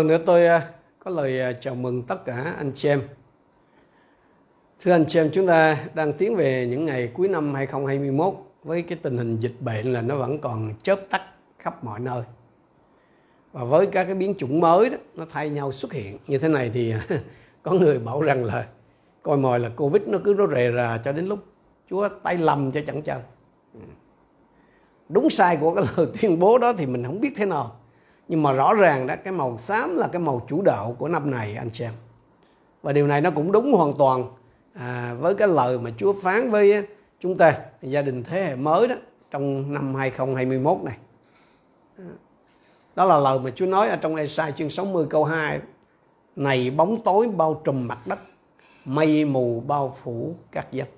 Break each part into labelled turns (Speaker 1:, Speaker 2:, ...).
Speaker 1: Lần nữa tôi à, có lời à, chào mừng tất cả anh chị em. Thưa anh chị em, chúng ta đang tiến về những ngày cuối năm 2021 với cái tình hình dịch bệnh là nó vẫn còn chớp tắt khắp mọi nơi. Và với các cái biến chủng mới đó, nó thay nhau xuất hiện. Như thế này thì có người bảo rằng là coi mồi là Covid nó cứ nó rề rà cho đến lúc Chúa tay lầm cho chẳng chờ. Ừ. Đúng sai của cái lời tuyên bố đó thì mình không biết thế nào nhưng mà rõ ràng đó cái màu xám là cái màu chủ đạo của năm này anh chị em và điều này nó cũng đúng hoàn toàn à, với cái lời mà Chúa phán với chúng ta gia đình thế hệ mới đó trong năm 2021 này. Đó là lời mà Chúa nói ở trong Esai chương 60 câu 2 này bóng tối bao trùm mặt đất mây mù bao phủ các dân.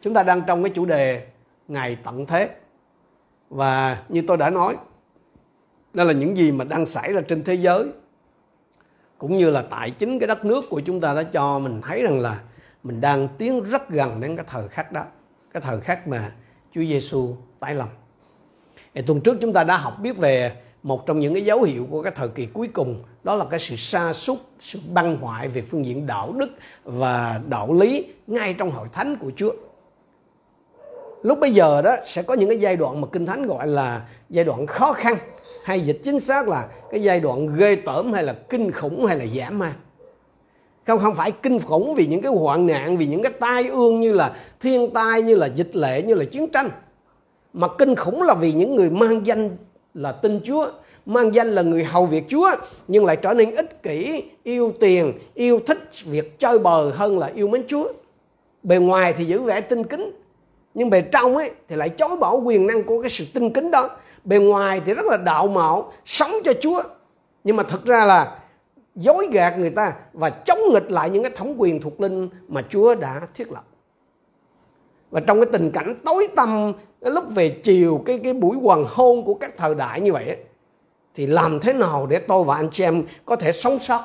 Speaker 1: Chúng ta đang trong cái chủ đề ngày tận thế. Và như tôi đã nói đó là những gì mà đang xảy ra trên thế giới. Cũng như là tại chính cái đất nước của chúng ta đã cho mình thấy rằng là mình đang tiến rất gần đến cái thời khắc đó, cái thời khắc mà Chúa Giêsu tái lâm. Thì tuần trước chúng ta đã học biết về một trong những cái dấu hiệu của cái thời kỳ cuối cùng, đó là cái sự sa sút, sự băng hoại về phương diện đạo đức và đạo lý ngay trong hội thánh của Chúa. Lúc bây giờ đó sẽ có những cái giai đoạn mà kinh thánh gọi là giai đoạn khó khăn hay dịch chính xác là cái giai đoạn ghê tởm hay là kinh khủng hay là giảm ma không không phải kinh khủng vì những cái hoạn nạn, vì những cái tai ương như là thiên tai, như là dịch lệ, như là chiến tranh. Mà kinh khủng là vì những người mang danh là tin Chúa, mang danh là người hầu việc Chúa, nhưng lại trở nên ích kỷ, yêu tiền, yêu thích việc chơi bờ hơn là yêu mến Chúa. Bề ngoài thì giữ vẻ tinh kính, nhưng bề trong ấy thì lại chối bỏ quyền năng của cái sự tinh kính đó bề ngoài thì rất là đạo mạo, sống cho Chúa. Nhưng mà thực ra là dối gạt người ta và chống nghịch lại những cái thống quyền thuộc linh mà Chúa đã thiết lập. Và trong cái tình cảnh tối tăm, cái lúc về chiều, cái cái buổi hoàng hôn của các thời đại như vậy thì làm thế nào để tôi và anh chị em có thể sống sót?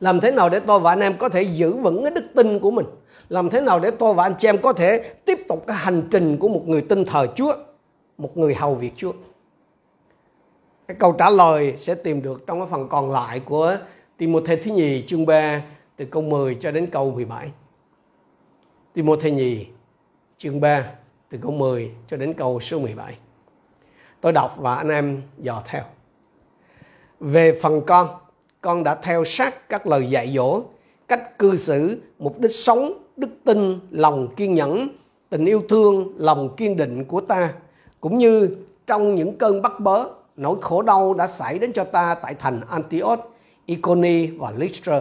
Speaker 1: Làm thế nào để tôi và anh em có thể giữ vững cái đức tin của mình? Làm thế nào để tôi và anh chị em có thể tiếp tục cái hành trình của một người tin thờ Chúa? Một người hầu việc Chúa cái câu trả lời sẽ tìm được trong cái phần còn lại của Timothée thứ nhì chương 3 từ câu 10 cho đến câu 17 Timothée nhì chương 3 từ câu 10 cho đến câu số 17 tôi đọc và anh em dò theo. Về phần con con đã theo sát các lời dạy dỗ, cách cư xử, mục đích sống, đức tin, lòng kiên nhẫn, tình yêu thương, lòng kiên định của ta cũng như trong những cơn bắt bớ nỗi khổ đau đã xảy đến cho ta tại thành Antioch, Iconi và Lystra.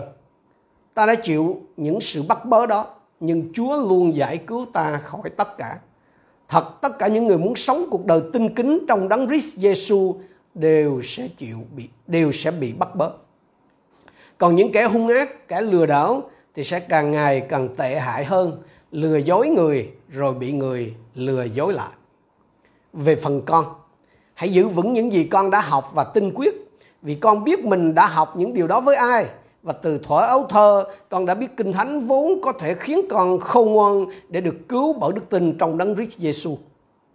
Speaker 1: Ta đã chịu những sự bắt bớ đó, nhưng Chúa luôn giải cứu ta khỏi tất cả. Thật tất cả những người muốn sống cuộc đời tinh kính trong đấng Christ Giêsu đều sẽ chịu bị đều sẽ bị bắt bớ. Còn những kẻ hung ác, kẻ lừa đảo thì sẽ càng ngày càng tệ hại hơn, lừa dối người rồi bị người lừa dối lại về phần con. Hãy giữ vững những gì con đã học và tinh quyết vì con biết mình đã học những điều đó với ai và từ thuở ấu thơ con đã biết kinh thánh vốn có thể khiến con khôn ngoan để được cứu bởi đức tin trong đấng Christ Giêsu.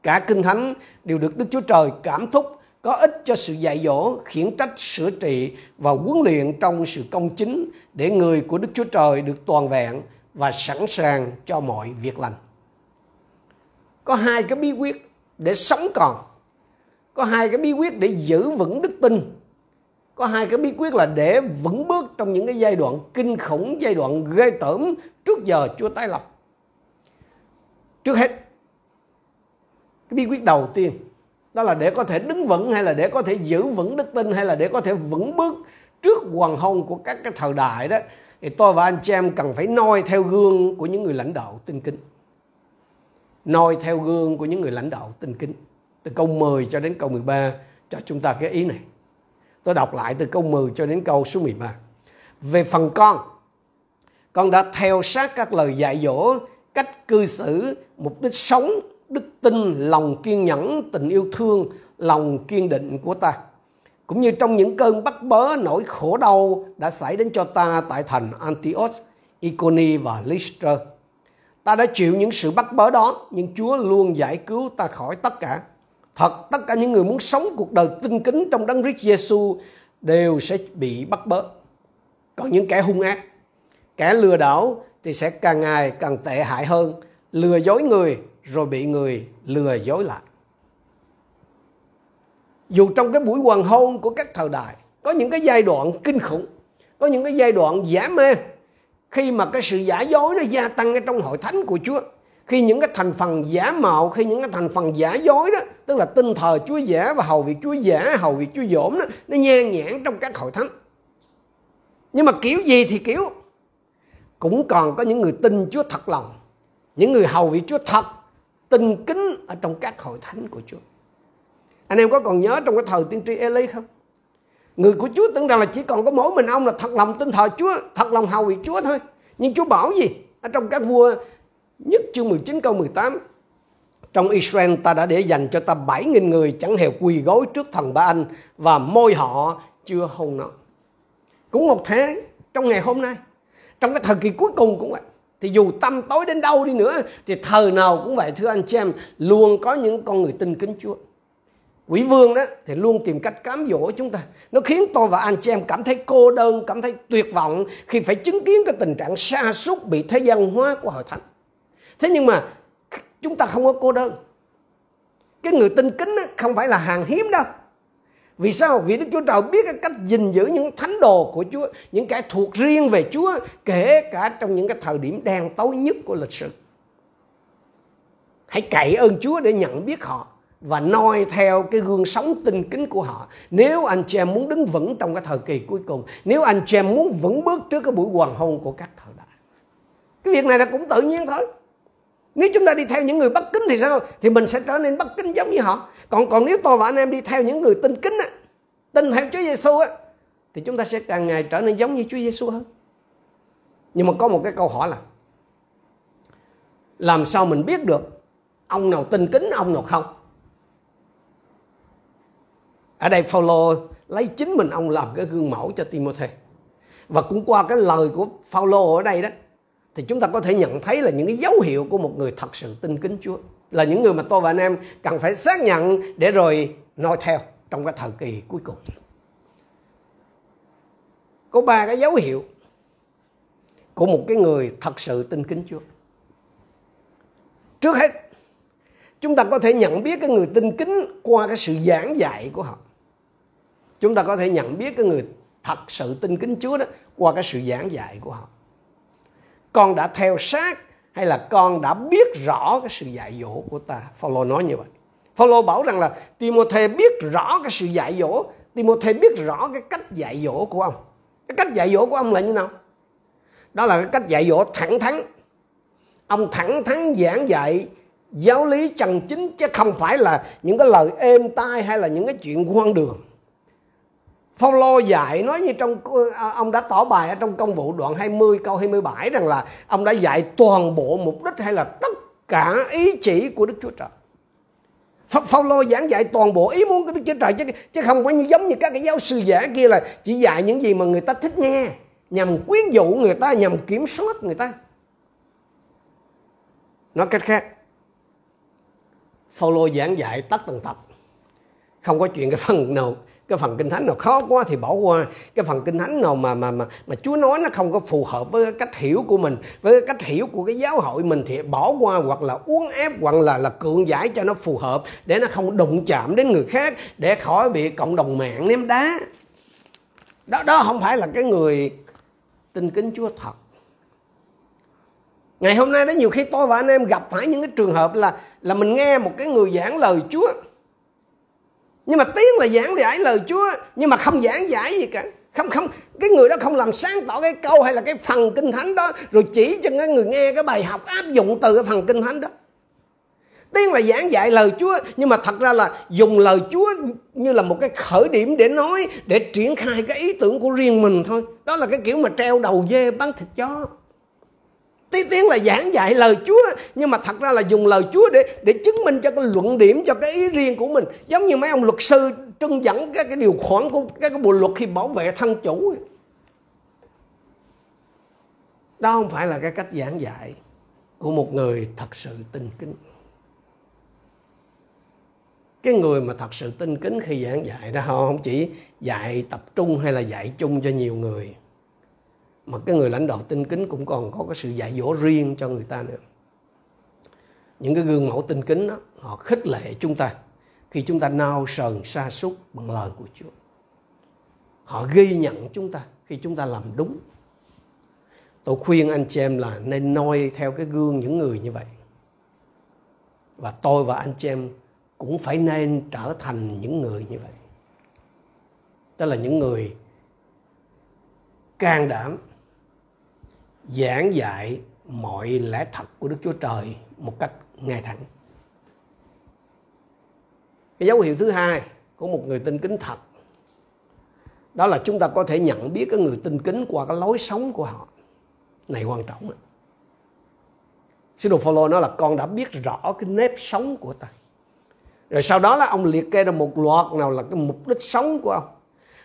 Speaker 1: Cả kinh thánh đều được Đức Chúa Trời cảm thúc có ích cho sự dạy dỗ, khiển trách, sửa trị và huấn luyện trong sự công chính để người của Đức Chúa Trời được toàn vẹn và sẵn sàng cho mọi việc lành. Có hai cái bí quyết để sống còn. Có hai cái bí quyết để giữ vững đức tin. Có hai cái bí quyết là để vững bước trong những cái giai đoạn kinh khủng, giai đoạn ghê tởm trước giờ chúa tái lập. Trước hết, cái bí quyết đầu tiên, đó là để có thể đứng vững, hay là để có thể giữ vững đức tin, hay là để có thể vững bước trước hoàng hôn của các cái thời đại đó, thì tôi và anh chị em cần phải noi theo gương của những người lãnh đạo tinh kính noi theo gương của những người lãnh đạo tinh kính. Từ câu 10 cho đến câu 13 cho chúng ta cái ý này. Tôi đọc lại từ câu 10 cho đến câu số 13. Về phần con, con đã theo sát các lời dạy dỗ, cách cư xử, mục đích sống, đức tin, lòng kiên nhẫn, tình yêu thương, lòng kiên định của ta. Cũng như trong những cơn bắt bớ nỗi khổ đau đã xảy đến cho ta tại thành Antioch, Iconi và Lystra Ta đã chịu những sự bắt bớ đó, nhưng Chúa luôn giải cứu ta khỏi tất cả. Thật, tất cả những người muốn sống cuộc đời tinh kính trong đấng Christ Giêsu đều sẽ bị bắt bớ. Còn những kẻ hung ác, kẻ lừa đảo thì sẽ càng ngày càng tệ hại hơn, lừa dối người rồi bị người lừa dối lại. Dù trong cái buổi hoàng hôn của các thời đại có những cái giai đoạn kinh khủng, có những cái giai đoạn giả mê khi mà cái sự giả dối nó gia tăng ở trong hội thánh của Chúa, khi những cái thành phần giả mạo, khi những cái thành phần giả dối đó, tức là tinh thờ Chúa giả và hầu việc Chúa giả, hầu việc Chúa dỗm đó, nó nhan nhản trong các hội thánh. Nhưng mà kiểu gì thì kiểu, cũng còn có những người tin Chúa thật lòng, những người hầu việc Chúa thật, tin kính ở trong các hội thánh của Chúa. Anh em có còn nhớ trong cái thời tiên tri Eli không? Người của Chúa tưởng rằng là chỉ còn có mỗi mình ông là thật lòng tin thờ Chúa thật lòng hầu việc Chúa thôi nhưng Chúa bảo gì ở trong các vua nhất chương 19 câu 18 trong Israel ta đã để dành cho ta 7.000 người chẳng hề quỳ gối trước thần Ba Anh và môi họ chưa hôn nó. Cũng một thế trong ngày hôm nay, trong cái thời kỳ cuối cùng cũng vậy. Thì dù tâm tối đến đâu đi nữa thì thời nào cũng vậy thưa anh chị em, luôn có những con người tin kính Chúa. Quỷ vương đó thì luôn tìm cách cám dỗ chúng ta. Nó khiến tôi và anh chị em cảm thấy cô đơn, cảm thấy tuyệt vọng khi phải chứng kiến cái tình trạng sa sút bị thế gian hóa của hội thánh. Thế nhưng mà chúng ta không có cô đơn. Cái người tin kính không phải là hàng hiếm đâu. Vì sao? Vì Đức Chúa Trời biết cái cách gìn giữ những thánh đồ của Chúa, những cái thuộc riêng về Chúa, kể cả trong những cái thời điểm đen tối nhất của lịch sử. Hãy cậy ơn Chúa để nhận biết họ và noi theo cái gương sống tinh kính của họ. Nếu anh chị em muốn đứng vững trong cái thời kỳ cuối cùng, nếu anh chị em muốn vững bước trước cái buổi hoàng hôn của các thời đại. Cái việc này là cũng tự nhiên thôi. Nếu chúng ta đi theo những người bất kính thì sao? Thì mình sẽ trở nên bất kính giống như họ. Còn còn nếu tôi và anh em đi theo những người tinh kính á, tin theo Chúa Giêsu á, thì chúng ta sẽ càng ngày trở nên giống như Chúa Giêsu hơn. Nhưng mà có một cái câu hỏi là làm sao mình biết được ông nào tin kính ông nào không? Ở đây Phaolô lấy chính mình ông làm cái gương mẫu cho Timothy. Và cũng qua cái lời của Phaolô ở đây đó thì chúng ta có thể nhận thấy là những cái dấu hiệu của một người thật sự tin kính Chúa là những người mà tôi và anh em cần phải xác nhận để rồi noi theo trong cái thời kỳ cuối cùng. Có ba cái dấu hiệu của một cái người thật sự tin kính Chúa. Trước hết, chúng ta có thể nhận biết cái người tin kính qua cái sự giảng dạy của họ. Chúng ta có thể nhận biết cái người thật sự tin kính Chúa đó qua cái sự giảng dạy của họ. Con đã theo sát hay là con đã biết rõ cái sự dạy dỗ của ta? Phaolô nói như vậy. Phaolô bảo rằng là Timôthê biết rõ cái sự dạy dỗ. Timôthê biết rõ cái cách dạy dỗ của ông. Cái cách dạy dỗ của ông là như nào? Đó là cái cách dạy dỗ thẳng thắn. Ông thẳng thắn giảng dạy giáo lý chân chính chứ không phải là những cái lời êm tai hay là những cái chuyện quan đường. Phaolô dạy nói như trong ờ, ờ, ông đã tỏ bài ở trong công vụ đoạn 20 câu 27 rằng là ông đã dạy toàn bộ mục đích hay là tất cả ý chỉ của Đức Chúa Trời. Phaolô giảng dạy toàn bộ ý muốn của Đức Chúa Trời chứ chứ không có như giống như các cái giáo sư giả kia là chỉ dạy những gì mà người ta thích nghe nhằm quyến dụ người ta nhằm kiểm soát người ta. Nói cách khác, Phaolô giảng dạy tất tần tật, không có chuyện cái phần nào cái phần kinh thánh nào khó quá thì bỏ qua. Cái phần kinh thánh nào mà mà mà mà Chúa nói nó không có phù hợp với cách hiểu của mình, với cách hiểu của cái giáo hội mình thì bỏ qua hoặc là uốn ép hoặc là là cưỡng giải cho nó phù hợp, để nó không đụng chạm đến người khác, để khỏi bị cộng đồng mạng ném đá. Đó đó không phải là cái người tin kính Chúa thật. Ngày hôm nay đó nhiều khi tôi và anh em gặp phải những cái trường hợp là là mình nghe một cái người giảng lời Chúa nhưng mà tiếng là giảng giải lời Chúa, nhưng mà không giảng giải gì cả. Không không, cái người đó không làm sáng tỏ cái câu hay là cái phần kinh thánh đó, rồi chỉ cho cái người nghe cái bài học áp dụng từ cái phần kinh thánh đó. Tiếng là giảng dạy lời Chúa, nhưng mà thật ra là dùng lời Chúa như là một cái khởi điểm để nói, để triển khai cái ý tưởng của riêng mình thôi. Đó là cái kiểu mà treo đầu dê bán thịt chó tí tiếng là giảng dạy lời Chúa, nhưng mà thật ra là dùng lời Chúa để để chứng minh cho cái luận điểm, cho cái ý riêng của mình. Giống như mấy ông luật sư trưng dẫn các cái điều khoản của các cái bộ luật khi bảo vệ thân chủ. Đó không phải là cái cách giảng dạy của một người thật sự tin kính. Cái người mà thật sự tinh kính khi giảng dạy đó, họ không chỉ dạy tập trung hay là dạy chung cho nhiều người mà cái người lãnh đạo tinh kính cũng còn có cái sự dạy dỗ riêng cho người ta nữa. Những cái gương mẫu tinh kính đó họ khích lệ chúng ta khi chúng ta nao sờn, sa sút bằng lời của Chúa. Họ ghi nhận chúng ta khi chúng ta làm đúng. Tôi khuyên anh chị em là nên noi theo cái gương những người như vậy. Và tôi và anh chị em cũng phải nên trở thành những người như vậy. Đó là những người can đảm giảng dạy mọi lẽ thật của Đức Chúa Trời một cách ngay thẳng. Cái dấu hiệu thứ hai của một người tin kính thật, đó là chúng ta có thể nhận biết cái người tin kính qua cái lối sống của họ. Này, quan trọng. Sứ đồ Phaolô nói là con đã biết rõ cái nếp sống của ta. Rồi sau đó là ông liệt kê ra một loạt nào là cái mục đích sống của ông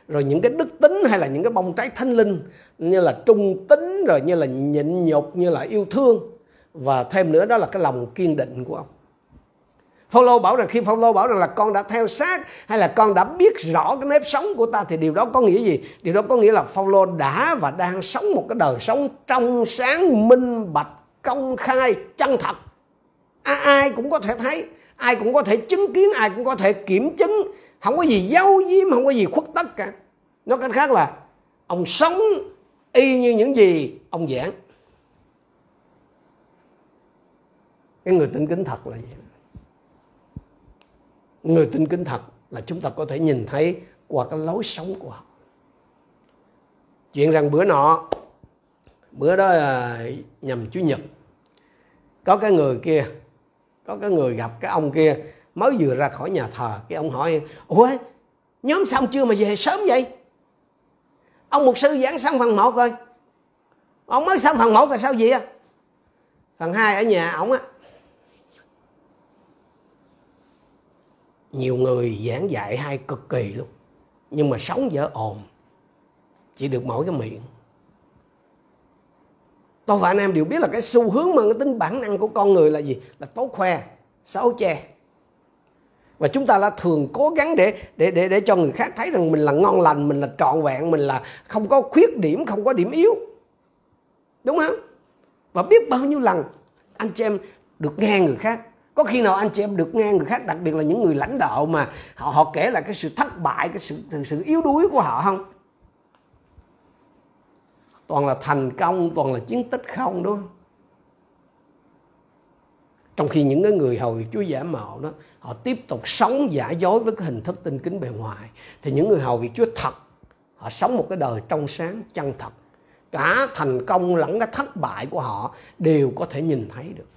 Speaker 1: rồi những cái đức tính hay là những cái bông trái thánh linh như là trung tính rồi như là nhịn nhục như là yêu thương và thêm nữa đó là cái lòng kiên định của ông Phaolô bảo rằng khi Phaolô bảo rằng là con đã theo sát hay là con đã biết rõ cái nếp sống của ta thì điều đó có nghĩa gì? Điều đó có nghĩa là Phaolô đã và đang sống một cái đời sống trong sáng, minh bạch, công khai, chân thật. À, ai cũng có thể thấy, ai cũng có thể chứng kiến, ai cũng có thể kiểm chứng, không có gì giấu giếm, không có gì khuất tất cả. Nói cách khác là ông sống y như những gì ông giảng. Cái người tin kính thật là gì? Người tin kính thật là chúng ta có thể nhìn thấy qua cái lối sống của họ. Chuyện rằng bữa nọ bữa đó à, nhầm chủ nhật có cái người kia có cái người gặp cái ông kia mới vừa ra khỏi nhà thờ, cái ông hỏi, ủa, nhóm xong chưa mà về sớm vậy? Ông mục sư giảng xong phần 1 rồi ông mới xong phần 1 rồi sao vậy phần 2 ở nhà ổng á. Nhiều người giảng dạy hay cực kỳ luôn, nhưng mà sống dở ồn, chỉ được mỗi cái miệng. Tôi và anh em đều biết là cái xu hướng mà cái tính bản năng của con người là gì? Là tốt khoe, xấu che và chúng ta là thường cố gắng để để để để cho người khác thấy rằng mình là ngon lành, mình là trọn vẹn, mình là không có khuyết điểm, không có điểm yếu. Đúng không? Và biết bao nhiêu lần anh chị em được nghe người khác. Có khi nào anh chị em được nghe người khác, đặc biệt là những người lãnh đạo mà họ họ kể là cái sự thất bại, cái sự sự yếu đuối của họ không? Toàn là thành công, toàn là chiến tích không, đúng không? Trong khi những cái người hầu việc Chúa giả mạo đó họ tiếp tục sống giả dối với cái hình thức tinh kính bề ngoài thì những người hầu việc Chúa thật họ sống một cái đời trong sáng chân thật. Cả thành công lẫn cái thất bại của họ đều có thể nhìn thấy được.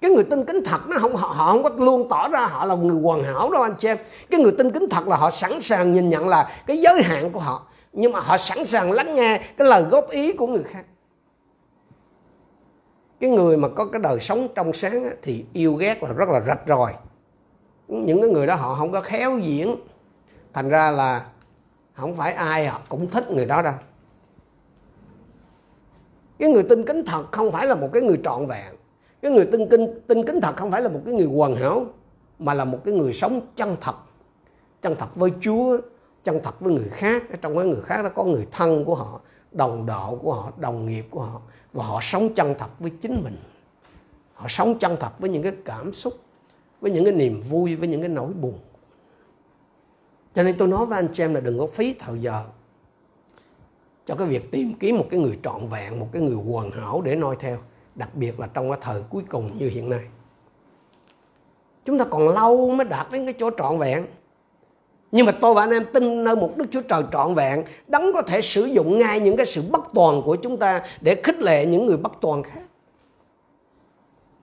Speaker 1: Cái người tin kính thật nó không họ, họ không có luôn tỏ ra họ là người hoàn hảo đâu anh chị em. Cái người tin kính thật là họ sẵn sàng nhìn nhận là cái giới hạn của họ nhưng mà họ sẵn sàng lắng nghe cái lời góp ý của người khác cái người mà có cái đời sống trong sáng thì yêu ghét là rất là rạch ròi. Những cái người đó họ không có khéo diễn. Thành ra là không phải ai họ cũng thích người đó đâu. Cái người tin kính thật không phải là một cái người trọn vẹn. Cái người tin kinh tin kính thật không phải là một cái người hoàn hảo, mà là một cái người sống chân thật. Chân thật với Chúa, chân thật với người khác. Trong cái người khác đó có người thân của họ, đồng đạo của họ, đồng nghiệp của họ và họ sống chân thật với chính mình. Họ sống chân thật với những cái cảm xúc, với những cái niềm vui, với những cái nỗi buồn. Cho nên tôi nói với anh chị em là đừng có phí thời giờ cho cái việc tìm kiếm một cái người trọn vẹn, một cái người hoàn hảo để noi theo, đặc biệt là trong cái thời cuối cùng như hiện nay. Chúng ta còn lâu mới đạt đến cái chỗ trọn vẹn nhưng mà tôi và anh em tin nơi một Đức Chúa Trời trọn vẹn, đấng có thể sử dụng ngay những cái sự bất toàn của chúng ta để khích lệ những người bất toàn khác.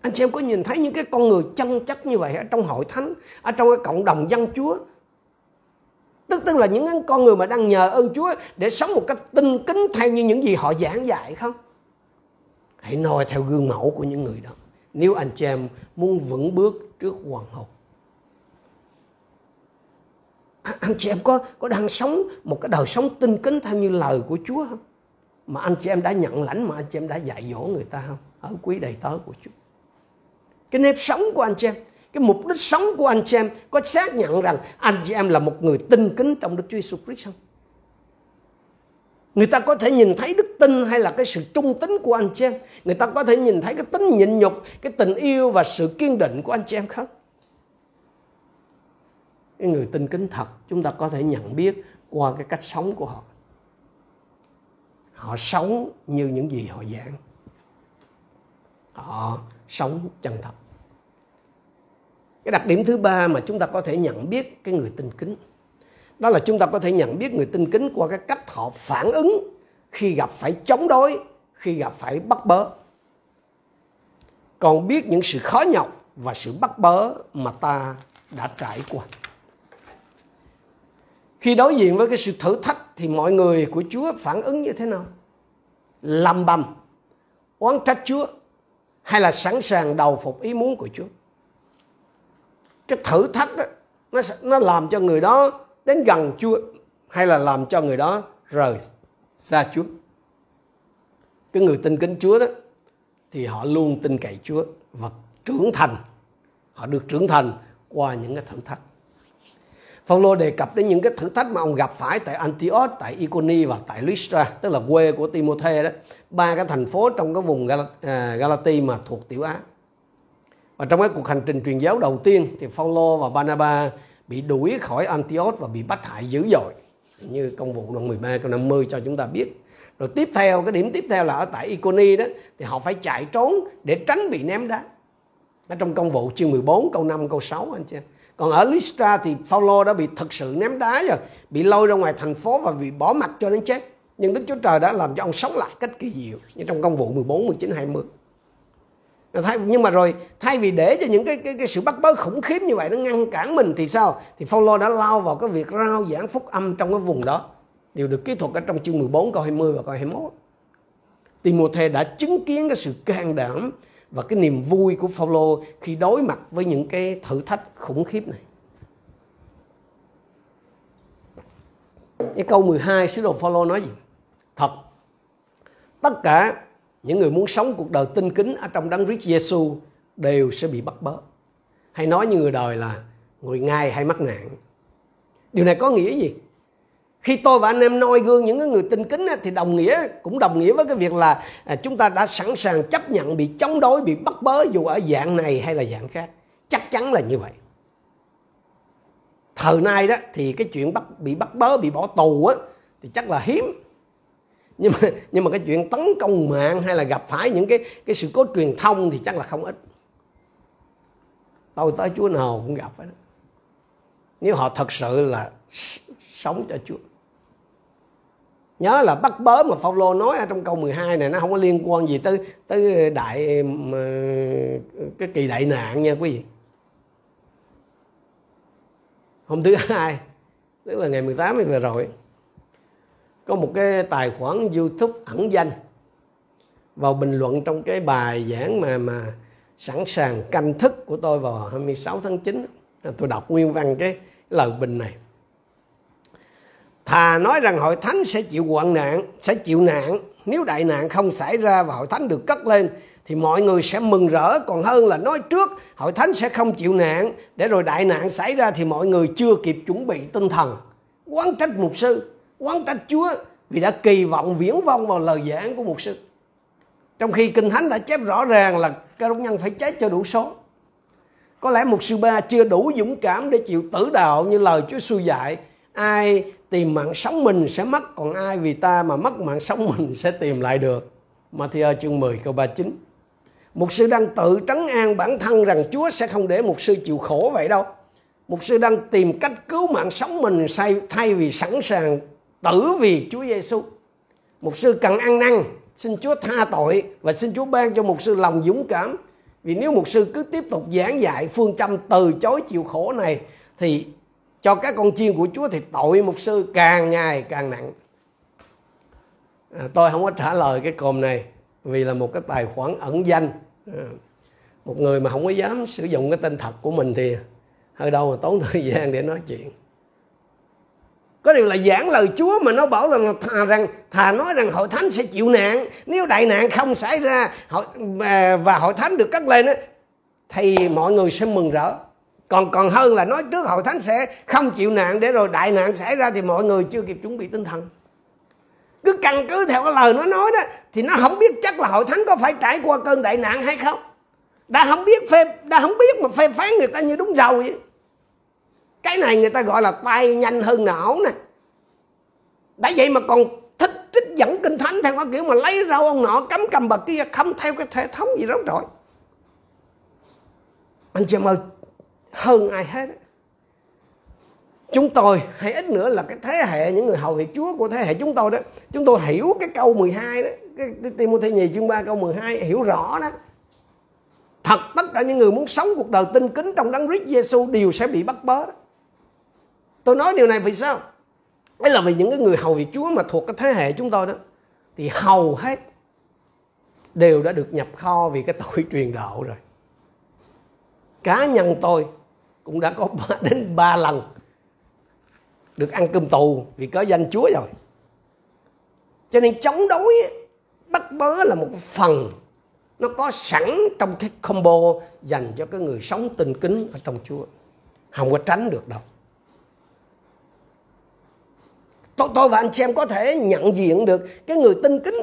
Speaker 1: Anh chị em có nhìn thấy những cái con người chân chất như vậy ở trong hội thánh, ở trong cái cộng đồng dân chúa? Tức tức là những cái con người mà đang nhờ ơn chúa để sống một cách tinh kính theo như những gì họ giảng dạy không? Hãy noi theo gương mẫu của những người đó. Nếu anh chị em muốn vững bước trước hoàng hậu anh chị em có có đang sống một cái đời sống tinh kính theo như lời của Chúa không? Mà anh chị em đã nhận lãnh mà anh chị em đã dạy dỗ người ta không? Ở quý đầy tớ của Chúa. Cái nếp sống của anh chị em, cái mục đích sống của anh chị em có xác nhận rằng anh chị em là một người tinh kính trong Đức Chúa Jesus Christ không? Người ta có thể nhìn thấy đức tin hay là cái sự trung tín của anh chị em. Người ta có thể nhìn thấy cái tính nhịn nhục, cái tình yêu và sự kiên định của anh chị em không? Cái người tin kính thật chúng ta có thể nhận biết qua cái cách sống của họ. Họ sống như những gì họ giảng. Họ sống chân thật. Cái đặc điểm thứ ba mà chúng ta có thể nhận biết cái người tin kính đó là chúng ta có thể nhận biết người tin kính qua cái cách họ phản ứng khi gặp phải chống đối, khi gặp phải bắt bớ. Còn biết những sự khó nhọc và sự bắt bớ mà ta đã trải qua. Khi đối diện với cái sự thử thách thì mọi người của Chúa phản ứng như thế nào? Lầm bầm, oán trách Chúa hay là sẵn sàng đầu phục ý muốn của Chúa? Cái thử thách đó, nó nó làm cho người đó đến gần Chúa hay là làm cho người đó rời xa Chúa. Cái người tin kính Chúa đó thì họ luôn tin cậy Chúa và trưởng thành. Họ được trưởng thành qua những cái thử thách. Phaolô đề cập đến những cái thử thách mà ông gặp phải tại Antioch, tại Iconi và tại Lystra, tức là quê của Timothy đó, ba cái thành phố trong cái vùng à, Galati mà thuộc Tiểu Á. Và trong cái cuộc hành trình truyền giáo đầu tiên thì Phaolô và Barnabas bị đuổi khỏi Antioch và bị bắt hại dữ dội như công vụ đoạn 13 câu 50 cho chúng ta biết. Rồi tiếp theo, cái điểm tiếp theo là ở tại Iconi đó thì họ phải chạy trốn để tránh bị ném đá. Ở trong công vụ chương 14 câu 5 câu 6 anh chị còn ở Lystra thì Phaolô đã bị thực sự ném đá rồi, bị lôi ra ngoài thành phố và bị bỏ mặt cho đến chết. Nhưng Đức Chúa Trời đã làm cho ông sống lại cách kỳ diệu như trong công vụ 14, 19, 20 thay, nhưng mà rồi thay vì để cho những cái, cái cái sự bắt bớ khủng khiếp như vậy nó ngăn cản mình thì sao? Thì Phaolô đã lao vào cái việc rao giảng phúc âm trong cái vùng đó. Đều được kỹ thuật ở trong chương 14 câu 20 và câu 21 Timothée đã chứng kiến cái sự can đảm và cái niềm vui của Phaolô khi đối mặt với những cái thử thách khủng khiếp này. Cái câu 12 sứ đồ Phaolô nói gì? Thật, tất cả những người muốn sống cuộc đời tinh kính ở trong đấng Christ Giêsu đều sẽ bị bắt bớ. Hay nói như người đời là, người ngai hay mắc nạn. Điều này có nghĩa gì? Khi tôi và anh em noi gương những người tinh kính thì đồng nghĩa cũng đồng nghĩa với cái việc là à, chúng ta đã sẵn sàng chấp nhận bị chống đối, bị bắt bớ dù ở dạng này hay là dạng khác. Chắc chắn là như vậy. Thời nay đó thì cái chuyện bắt bị bắt bớ, bị bỏ tù á thì chắc là hiếm nhưng mà nhưng mà cái chuyện tấn công mạng hay là gặp phải những cái cái sự cố truyền thông thì chắc là không ít tôi tới chúa nào cũng gặp đó nếu họ thật sự là sống cho chúa nhớ là bắt bớ mà Phaolô nói ở trong câu 12 này, nó không có liên quan gì tới tới đại cái kỳ đại nạn nha quý vị. Hôm thứ hai, tức là ngày 18 vừa rồi, có một cái tài khoản YouTube ẩn danh vào bình luận trong cái bài giảng mà mà sẵn sàng canh thức của tôi vào 26 tháng 9 tôi đọc nguyên văn cái lời bình này thà nói rằng hội thánh sẽ chịu quận nạn, sẽ chịu nạn nếu đại nạn không xảy ra và hội thánh được cất lên, thì mọi người sẽ mừng rỡ còn hơn là nói trước, hội thánh sẽ không chịu nạn để rồi đại nạn xảy ra thì mọi người chưa kịp chuẩn bị tinh thần quán trách mục sư, quán trách Chúa, vì đã kỳ vọng viễn vong vào lời giảng của mục sư. Trong khi Kinh Thánh đã chép rõ ràng là các đốc nhân phải chết cho đủ số. Có lẽ mục sư ba chưa đủ dũng cảm để chịu tử đạo như lời Chúa xu dạy. Ai tìm mạng sống mình sẽ mất, còn ai vì ta mà mất mạng sống mình sẽ tìm lại được. Matthew chương 10 câu 39. Mục sư đang tự trấn an bản thân rằng Chúa sẽ không để mục sư chịu khổ vậy đâu. Mục sư đang tìm cách cứu mạng sống mình thay vì sẵn sàng tử vì Chúa Giêsu. Mục sư cần ăn năn, xin Chúa tha tội và xin Chúa ban cho mục sư lòng dũng cảm. Vì nếu mục sư cứ tiếp tục giảng dạy phương châm từ chối chịu khổ này thì cho các con chiên của Chúa thì tội mục sư càng ngày càng nặng. À, tôi không có trả lời cái cồm này vì là một cái tài khoản ẩn danh. À, một người mà không có dám sử dụng cái tên thật của mình thì hơi đâu mà tốn thời gian để nói chuyện có điều là giảng lời Chúa mà nó bảo rằng thà rằng thà nói rằng hội thánh sẽ chịu nạn nếu đại nạn không xảy ra hội, à, và hội thánh được cất lên á, thì mọi người sẽ mừng rỡ còn còn hơn là nói trước hội thánh sẽ không chịu nạn để rồi đại nạn xảy ra thì mọi người chưa kịp chuẩn bị tinh thần. Cứ căn cứ theo cái lời nó nói đó, thì nó không biết chắc là hội thánh có phải trải qua cơn đại nạn hay không. Đã không biết phê, đã không biết mà phê phán người ta như đúng giàu vậy. Cái này người ta gọi là tay nhanh hơn não nè. Đã vậy mà còn thích trích dẫn kinh thánh theo cái kiểu mà lấy rau ông nọ cấm cầm bậc kia, không theo cái hệ thống gì đó rồi anh chị em ơi hơn ai hết. Chúng tôi hay ít nữa là cái thế hệ những người hầu việc Chúa của thế hệ chúng tôi đó chúng tôi hiểu cái câu 12 đó cái, cái Timothy nhì chương 3 câu 12 hiểu rõ đó. Thật tất cả những người muốn sống cuộc đời tinh kính trong đấng Christ Giêsu đều sẽ bị bắt bớ đó. tôi nói điều này vì sao? Đấy là vì những cái người hầu việc Chúa mà thuộc cái thế hệ chúng tôi đó thì hầu hết đều đã được nhập kho vì cái tội truyền đạo rồi. Cá nhân tôi cũng đã có đến ba lần được ăn cơm tù vì có danh Chúa rồi. Cho nên chống đối bắt bớ là một phần nó có sẵn trong cái combo dành cho cái người sống tinh kính ở trong Chúa. Không có tránh được đâu. Tôi, tôi và anh xem em có thể nhận diện được cái người tinh kính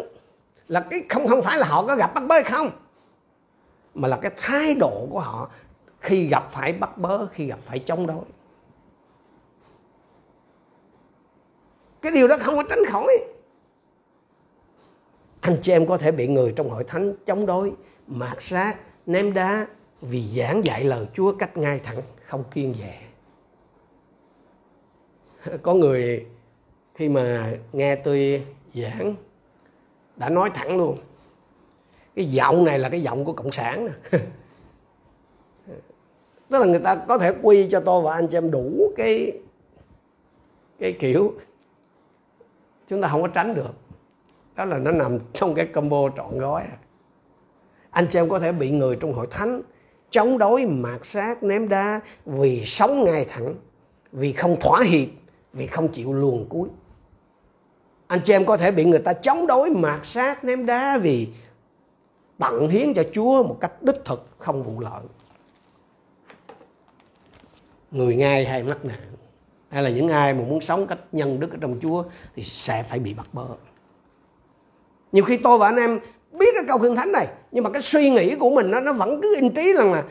Speaker 1: là cái không không phải là họ có gặp bắt bớ hay không mà là cái thái độ của họ khi gặp phải bắt bớ, khi gặp phải chống đối. Cái điều đó không có tránh khỏi. Anh chị em có thể bị người trong hội thánh chống đối, mạt sát, ném đá vì giảng dạy lời Chúa cách ngay thẳng, không kiên dè. Có người khi mà nghe tôi giảng, đã nói thẳng luôn. Cái giọng này là cái giọng của cộng sản nè. tức là người ta có thể quy cho tôi và anh chị em đủ cái cái kiểu. Chúng ta không có tránh được. Đó là nó nằm trong cái combo trọn gói. Anh chị em có thể bị người trong hội thánh chống đối, mạt sát, ném đá vì sống ngay thẳng, vì không thỏa hiệp, vì không chịu luồn cuối. Anh chị em có thể bị người ta chống đối, mạt sát, ném đá vì tặng hiến cho Chúa một cách đích thực, không vụ lợi người ngay hay mắc nạn. Hay là những ai mà muốn sống cách nhân đức ở trong Chúa thì sẽ phải bị bắt bớ. Nhiều khi tôi và anh em biết cái câu kinh thánh này nhưng mà cái suy nghĩ của mình nó nó vẫn cứ in trí rằng là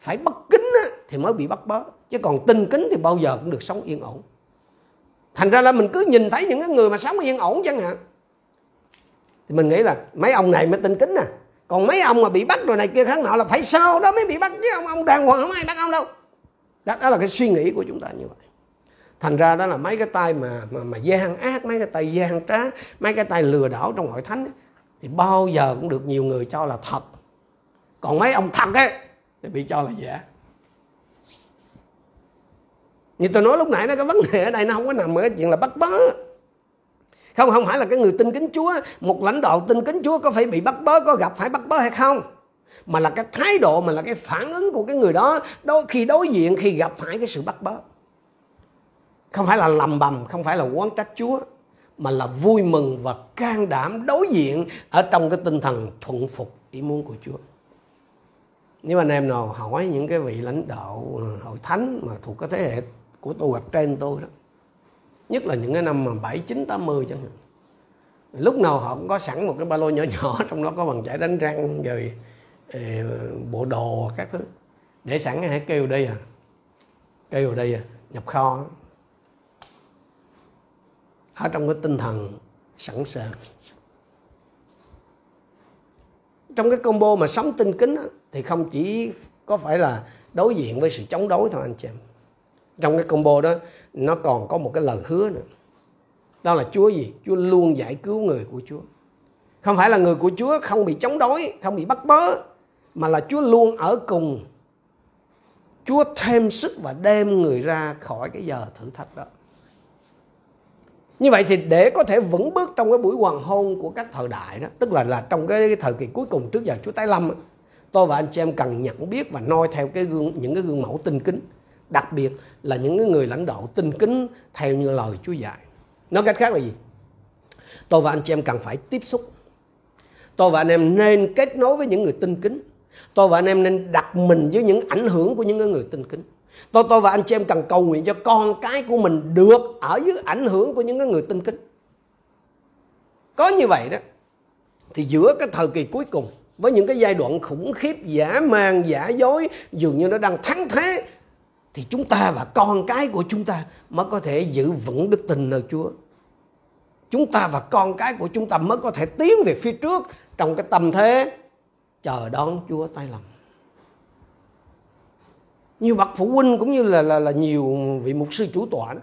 Speaker 1: phải bất kính á, thì mới bị bắt bớ. Chứ còn tinh kính thì bao giờ cũng được sống yên ổn. Thành ra là mình cứ nhìn thấy những cái người mà sống yên ổn chẳng hạn. Thì mình nghĩ là mấy ông này mới tinh kính nè còn mấy ông mà bị bắt rồi này kia khác nọ là phải sao đó mới bị bắt chứ? Ông ông đàng hoàng không ai bắt ông đâu đó, đó là cái suy nghĩ của chúng ta như vậy. Thành ra đó là mấy cái tay mà mà, mà gian ác mấy cái tay gian trá mấy cái tay lừa đảo trong hội thánh ấy, thì bao giờ cũng được nhiều người cho là thật. Còn mấy ông thật ấy thì bị cho là giả. Như tôi nói lúc nãy đó cái vấn đề ở đây nó không có nằm ở cái chuyện là bắt bớ. Không không phải là cái người tin kính Chúa một lãnh đạo tin kính Chúa có phải bị bắt bớ có gặp phải bắt bớ hay không? Mà là cái thái độ, mà là cái phản ứng của cái người đó đôi khi đối diện, khi gặp phải cái sự bắt bớ. Không phải là lầm bầm, không phải là quán trách Chúa, mà là vui mừng và can đảm đối diện ở trong cái tinh thần thuận phục ý muốn của Chúa. Nếu anh em nào hỏi những cái vị lãnh đạo ờ, hội thánh mà thuộc cái thế hệ của tôi hoặc trên tôi đó, nhất là những cái năm mà bảy, chín, tám mươi chẳng hạn, lúc nào họ cũng có sẵn một cái ba lô nhỏ nhỏ, trong đó có bằng chải đánh răng, rồi bộ đồ các thứ. Để sẵn hãy kêu đi à. Kêu đây à nhập kho. Ở trong cái tinh thần sẵn sàng. Trong cái combo mà sống tinh kính đó, thì không chỉ có phải là đối diện với sự chống đối thôi anh chị em. Trong cái combo đó nó còn có một cái lời hứa nữa. Đó là Chúa gì? Chúa luôn giải cứu người của Chúa. Không phải là người của Chúa không bị chống đối không bị bắt bớ mà là Chúa luôn ở cùng. Chúa thêm sức và đem người ra khỏi cái giờ thử thách đó. Như vậy thì để có thể vững bước trong cái buổi hoàng hôn của các thời đại đó, tức là là trong cái thời kỳ cuối cùng trước giờ Chúa tái lâm tôi và anh chị em cần nhận biết và noi theo cái gương, những cái gương mẫu tinh kính. Đặc biệt là những cái người lãnh đạo tinh kính theo như lời Chúa dạy. Nói cách khác là gì? Tôi và anh chị em cần phải tiếp xúc. Tôi và anh em nên kết nối với những người tinh kính tôi và anh em nên đặt mình dưới những ảnh hưởng của những người tin kính tôi tôi và anh chị em cần cầu nguyện cho con cái của mình được ở dưới ảnh hưởng của những người tin kính có như vậy đó, thì giữa cái thời kỳ cuối cùng với những cái giai đoạn khủng khiếp, giả man giả dối, dường như nó đang thắng thế, thì chúng ta và con cái của chúng ta mới có thể giữ vững đức tin nơi Chúa. Chúng ta và con cái của chúng ta mới có thể tiến về phía trước trong cái tâm thế chờ đón Chúa tay lòng. Nhiều bậc phụ huynh cũng như là là, là nhiều vị mục sư chủ tọa đó,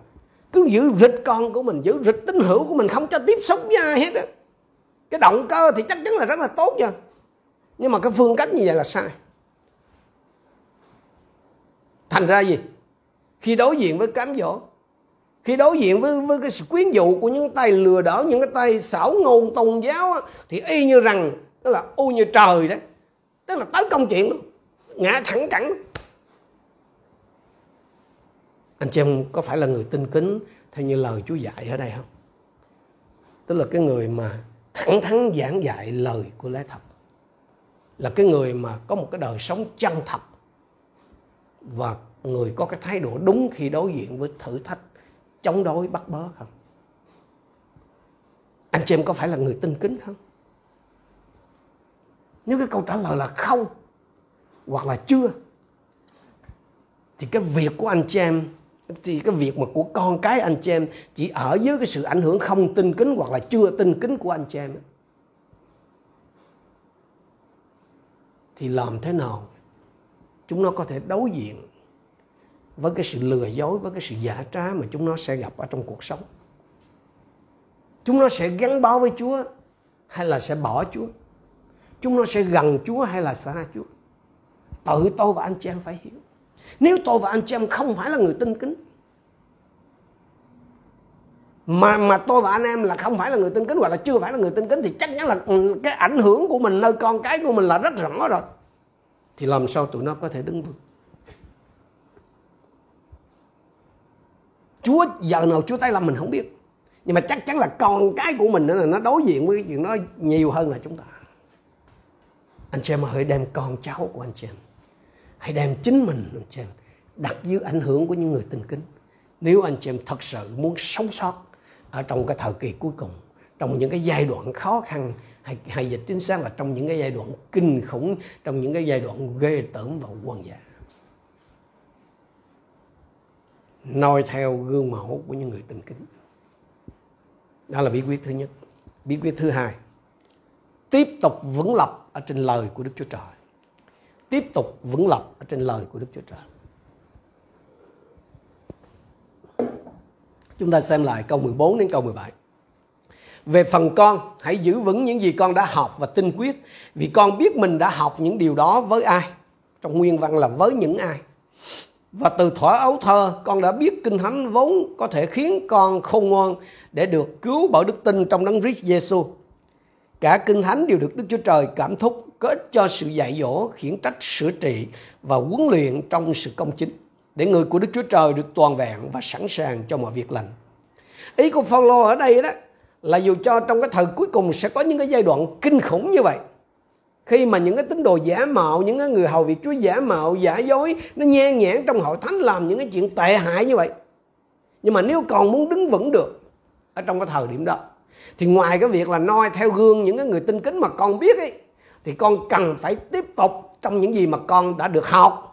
Speaker 1: cứ giữ rịch con của mình, giữ rịch tín hữu của mình không cho tiếp xúc với ai hết á. Cái động cơ thì chắc chắn là rất là tốt nha. Nhưng mà cái phương cách như vậy là sai thành ra gì khi đối diện với cám dỗ khi đối diện với, với cái sự quyến dụ của những tay lừa đảo những cái tay xảo ngôn tôn giáo á, thì y như rằng tức là u như trời đấy. Tức là tới công chuyện luôn. Ngã thẳng cẳng. Anh chị em có phải là người tin kính theo như lời Chúa dạy ở đây không? Tức là cái người mà thẳng thắn giảng dạy lời của lẽ thật là cái người mà có một cái đời sống chân thật. Và người có cái thái độ đúng khi đối diện với thử thách, chống đối, bắt bớ không? Anh chị em có phải là người tin kính không? Nếu cái câu trả lời là không, hoặc là chưa, thì cái việc của anh chị em, thì cái việc mà của con cái anh chị em chỉ ở dưới cái sự ảnh hưởng không tin kính hoặc là chưa tin kính của anh chị em. Thì làm thế nào chúng nó có thể đối diện với cái sự lừa dối, với cái sự giả trá mà chúng nó sẽ gặp ở trong cuộc sống? Chúng nó sẽ gắn bó với chúa hay là sẽ bỏ chúa? Chúng nó sẽ gần chúa hay là xa chúa? Tự tôi và anh chị em phải hiểu. Nếu tôi và anh chị em không phải là người tin kính, mà mà tôi và anh em là không phải là người tin kính hoặc là chưa phải là người tin kính, thì chắc chắn là cái ảnh hưởng của mình, nơi con cái của mình là rất rõ rồi. Thì làm sao tụi nó có thể đứng vững? Chúa, giờ nào Chúa tay làm mình không biết. Nhưng mà chắc chắn là con cái của mình là nó đối diện với cái chuyện đó nhiều hơn là chúng ta anh chị em hãy đem con cháu của anh chị em. Hãy đem chính mình anh chị em đặt dưới ảnh hưởng của những người tin kính. Nếu anh chị em thật sự muốn sống sót ở trong cái thời kỳ cuối cùng trong những cái giai đoạn khó khăn hay, hay dịch chính xác là trong những cái giai đoạn kinh khủng trong những cái giai đoạn ghê tởm và quan dạ noi theo gương mẫu của những người tình kính. Đó là bí quyết thứ nhất. Bí quyết thứ hai tiếp tục vững lập ở trên lời của đức chúa trời tiếp tục vững lập ở trên lời của đức chúa trời chúng ta xem lại câu 14 đến câu 17 về phần con, hãy giữ vững những gì con đã học và tinh quyết, vì con biết mình đã học những điều đó với ai. Trong nguyên văn là với những ai. Và từ thuở ấu thơ, con đã biết kinh thánh vốn có thể khiến con khôn ngoan để được cứu bởi đức tin trong đấng Christ Giêsu. Cả kinh thánh đều được Đức Chúa Trời cảm thúc kết cho sự dạy dỗ, khiển trách, sửa trị và huấn luyện trong sự công chính để người của Đức Chúa Trời được toàn vẹn và sẵn sàng cho mọi việc lành. Ý của Phaolô ở đây đó là dù cho trong cái thời cuối cùng sẽ có những cái giai đoạn kinh khủng như vậy khi mà những cái tín đồ giả mạo những cái người hầu việc chúa giả mạo giả dối nó nhan nhãn trong hội thánh làm những cái chuyện tệ hại như vậy nhưng mà nếu còn muốn đứng vững được ở trong cái thời điểm đó thì ngoài cái việc là noi theo gương những cái người tinh kính mà con biết ấy thì con cần phải tiếp tục trong những gì mà con đã được học.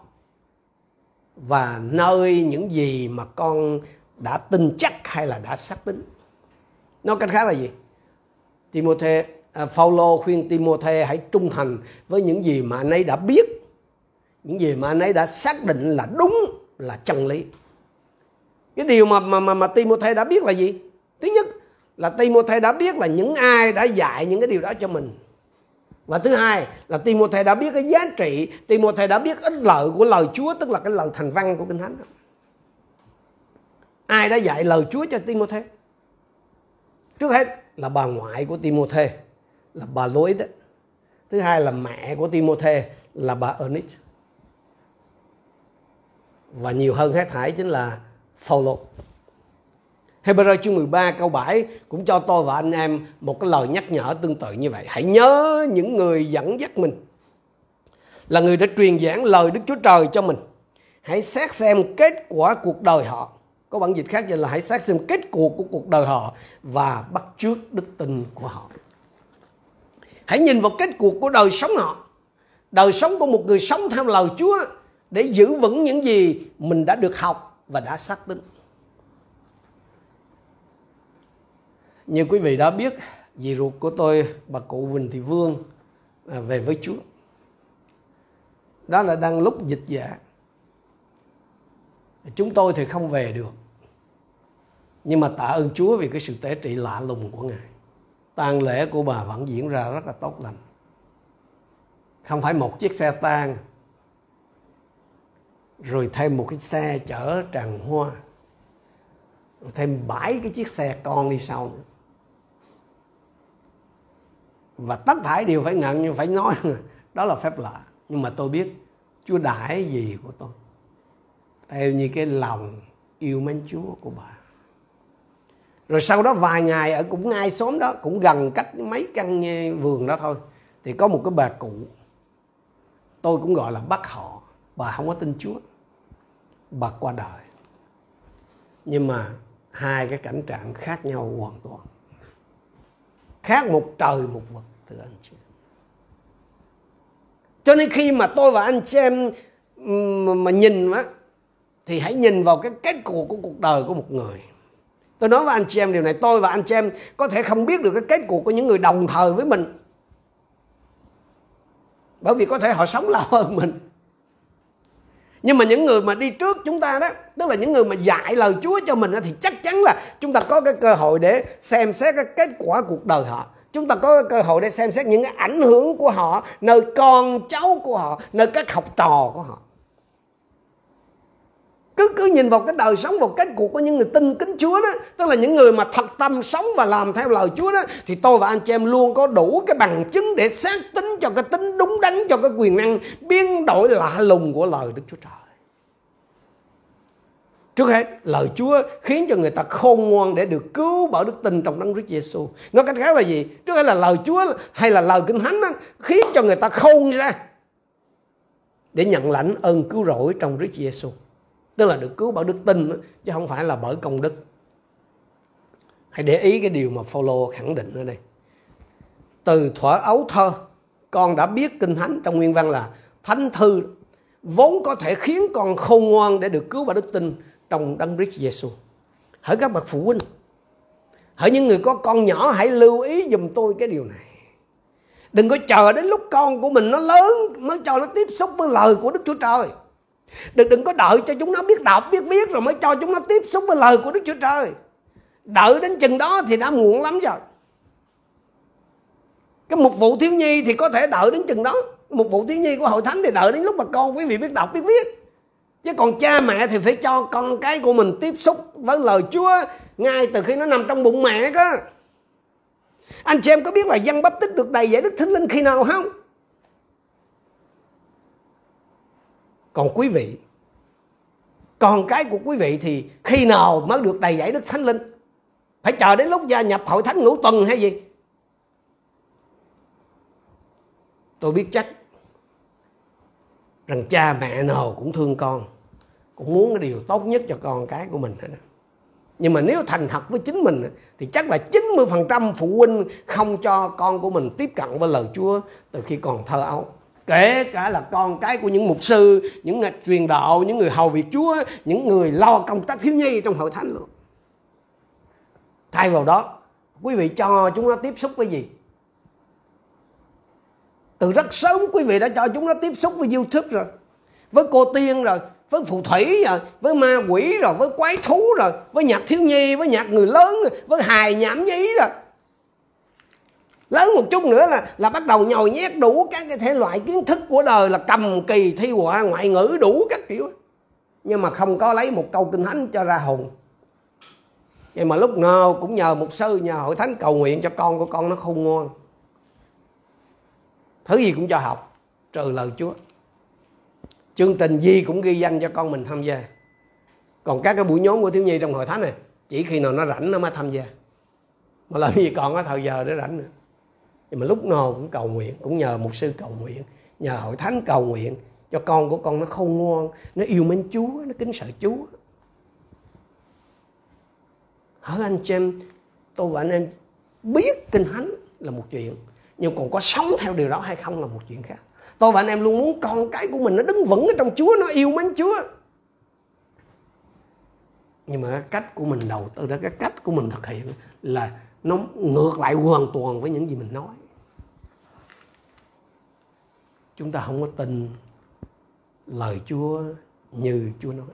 Speaker 1: Và nơi những gì mà con đã tin chắc hay là đã xác tính nói cách khác là gì? Timothy à, Paulo khuyên Timothy hãy trung thành với những gì mà anh ấy đã biết. Những gì mà anh ấy đã xác định là đúng là chân lý. Cái điều mà mà mà, mà Timothy đã biết là gì? Thứ nhất là Timothy đã biết là những ai đã dạy những cái điều đó cho mình. Và thứ hai là Timothy đã biết cái giá trị Timothy đã biết ích lợi của lời Chúa, tức là cái lời thành văn của kinh thánh ai đã dạy lời Chúa cho Timothy trước hết là bà ngoại của Timothy là bà Lois đó. thứ hai là mẹ của Timothy là bà Ernest. Và nhiều hơn hết thảy chính là Phaolô. Hebrew chương 13 câu 7 cũng cho tôi và anh em một cái lời nhắc nhở tương tự như vậy. Hãy nhớ những người dẫn dắt mình là người đã truyền giảng lời Đức Chúa Trời cho mình. Hãy xét xem kết quả cuộc đời họ. Có bản dịch khác là hãy xét xem kết cuộc của cuộc đời họ và bắt chước đức tin của họ. Hãy nhìn vào kết cuộc của đời sống họ. Đời sống của một người sống theo lời Chúa để giữ vững những gì mình đã được học và đã xác tín. Như quý vị đã biết, dì ruột của tôi, bà cụ Huỳnh Thị Vương à, về với Chúa. Đó là đang lúc dịch dạ. Chúng tôi thì không về được. Nhưng mà tạ ơn Chúa vì cái sự tế trị lạ lùng của Ngài. tang lễ của bà vẫn diễn ra rất là tốt lành. Không phải một chiếc xe tang rồi thêm một cái xe chở tràng hoa thêm bảy cái chiếc xe con đi sau nữa và tất thải đều phải ngận, nhưng phải nói, đó là phép lạ. Nhưng mà tôi biết, Chúa đãi gì của tôi. Theo như cái lòng yêu mến Chúa của bà. Rồi sau đó vài ngày, ở cũng ngay xóm đó, cũng gần cách mấy căn ờ, vườn đó thôi, thì có một cái bà cụ. Tôi cũng gọi là bác họ. Bà không có tin Chúa. Bà qua đời. Nhưng mà hai cái cảnh trạng khác nhau hoàn toàn khác một trời một vực, thưa anh chị. Cho nên khi mà tôi và anh chị em mà nhìn á, thì hãy nhìn vào cái kết cục của cuộc đời của một người. Tôi nói với anh chị em điều này, tôi và anh chị em có thể không biết được cái kết cục của những người đồng thời với mình. Bởi vì có thể họ sống lâu hơn mình nhưng mà những người mà đi trước chúng ta đó tức là những người mà dạy lời Chúa cho mình đó, thì chắc chắn là chúng ta có cái cơ hội để xem xét cái kết quả cuộc đời họ. Chúng ta có cơ hội để xem xét những cái ảnh hưởng của họ nơi con cháu của họ nơi các học trò của họ cứ cứ nhìn vào cái đời sống vào cái cuộc của những người tin kính Chúa đó tức là những người mà thật tâm sống và làm theo lời Chúa đó thì tôi và anh chị em luôn có đủ cái bằng chứng để xác tính cho cái tính đúng đắn cho cái quyền năng biến đổi lạ lùng của lời Đức Chúa Trời Trước hết, lời Chúa khiến cho người ta khôn ngoan để được cứu bởi đức tin trong đấng Christ Giêsu. Nói cách khác là gì? Trước hết là lời Chúa hay là lời Kinh Thánh đó, khiến cho người ta khôn ra để nhận lãnh ơn cứu rỗi trong Christ Giêsu. Tức là được cứu bởi đức tin chứ không phải là bởi công đức. Hãy để ý cái điều mà Phaolô khẳng định ở đây. Từ thuở ấu thơ, con đã biết Kinh Thánh trong nguyên văn là Thánh Thư vốn có thể khiến con khôn ngoan để được cứu bởi đức tin trong đấng Christ Giêsu. Hỡi các bậc phụ huynh, hỡi những người có con nhỏ hãy lưu ý dùm tôi cái điều này. Đừng có chờ đến lúc con của mình nó lớn mới cho nó tiếp xúc với lời của Đức Chúa Trời. Đừng đừng có đợi cho chúng nó biết đọc, biết viết rồi mới cho chúng nó tiếp xúc với lời của Đức Chúa Trời. Đợi đến chừng đó thì đã muộn lắm rồi. Cái mục vụ thiếu nhi thì có thể đợi đến chừng đó. Mục vụ thiếu nhi của hội thánh thì đợi đến lúc mà con quý vị biết đọc, biết viết chứ còn cha mẹ thì phải cho con cái của mình tiếp xúc với lời Chúa ngay từ khi nó nằm trong bụng mẹ cơ anh chị em có biết là dân bắp tích được đầy giải đức thánh linh khi nào không còn quý vị con cái của quý vị thì khi nào mới được đầy giải đức thánh linh? Phải chờ đến lúc gia nhập hội thánh ngũ tuần hay gì? Tôi biết chắc rằng cha mẹ nào cũng thương con, cũng muốn cái điều tốt nhất cho con cái của mình hết nhưng mà nếu thành thật với chính mình thì chắc là 90% phụ huynh không cho con của mình tiếp cận với lời Chúa từ khi còn thơ ấu. Kể cả là con cái của những mục sư, những người truyền đạo, những người hầu việc Chúa, những người lo công tác thiếu nhi trong hội thánh luôn. Thay vào đó, quý vị cho chúng nó tiếp xúc với gì? Từ rất sớm quý vị đã cho chúng nó tiếp xúc với YouTube rồi. Với cô tiên rồi, với phù thủy rồi với ma quỷ rồi với quái thú rồi với nhạc thiếu nhi với nhạc người lớn rồi, với hài nhảm nhí rồi lớn một chút nữa là là bắt đầu nhồi nhét đủ các cái thể loại kiến thức của đời, là cầm kỳ thi họa, ngoại ngữ đủ các kiểu. Nhưng mà không có lấy một câu kinh thánh cho ra hồn. Vậy mà lúc nào cũng nhờ một sư, nhờ hội thánh cầu nguyện cho con của con nó khôn ngoan. Thứ gì cũng cho học, trừ lời chúa. Chương trình gì cũng ghi danh cho con mình tham gia. Còn các cái buổi nhóm của thiếu nhi trong hội thánh này, chỉ khi nào nó rảnh nó mới tham gia. Mà làm gì còn có thời giờ để rảnh nữa nhưng mà lúc nào cũng cầu nguyện, cũng nhờ một sư cầu nguyện, nhờ hội thánh cầu nguyện cho con của con nó khôn ngoan, nó yêu mến chúa, nó kính sợ chúa. Hỡi anh chị em, tôi và anh em biết kinh thánh là một chuyện, nhưng còn có sống theo điều đó hay không là một chuyện khác. Tôi và anh em luôn muốn con cái của mình nó đứng vững ở trong chúa, nó yêu mến chúa. Nhưng mà cái cách của mình đầu tư ra cái cách của mình thực hiện là nó ngược lại hoàn toàn với những gì mình nói chúng ta không có tin lời Chúa như Chúa nói.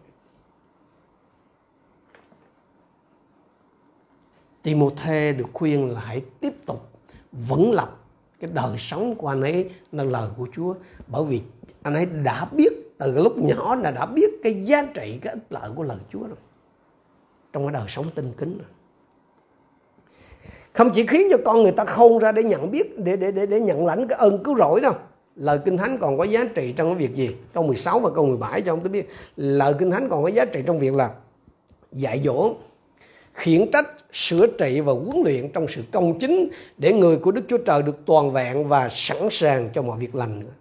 Speaker 1: Timôthê được khuyên là hãy tiếp tục vững lập cái đời sống của anh ấy là lời của Chúa. Bởi vì anh ấy đã biết, từ lúc nhỏ là đã biết cái giá trị, cái ích lợi của lời Chúa rồi. Trong cái đời sống tinh kính rồi. Không chỉ khiến cho con người ta khôn ra để nhận biết, để để để để nhận lãnh cái ơn cứu rỗi đâu lời kinh thánh còn có giá trị trong cái việc gì câu 16 và câu 17 cho ông tôi biết lời kinh thánh còn có giá trị trong việc là dạy dỗ khiển trách sửa trị và huấn luyện trong sự công chính để người của Đức Chúa Trời được toàn vẹn và sẵn sàng cho mọi việc lành nữa.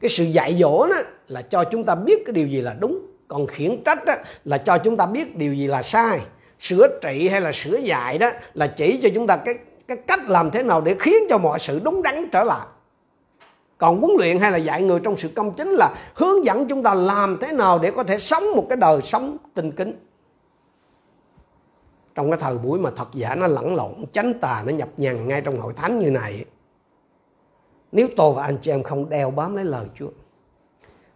Speaker 1: Cái sự dạy dỗ đó là cho chúng ta biết cái điều gì là đúng, còn khiển trách đó là cho chúng ta biết điều gì là sai. Sửa trị hay là sửa dạy đó là chỉ cho chúng ta cái cái cách làm thế nào để khiến cho mọi sự đúng đắn trở lại còn huấn luyện hay là dạy người trong sự công chính là hướng dẫn chúng ta làm thế nào để có thể sống một cái đời sống tinh kính. Trong cái thời buổi mà thật giả nó lẫn lộn, chánh tà nó nhập nhằn ngay trong hội thánh như này, nếu tôi và anh chị em không đeo bám lấy lời Chúa,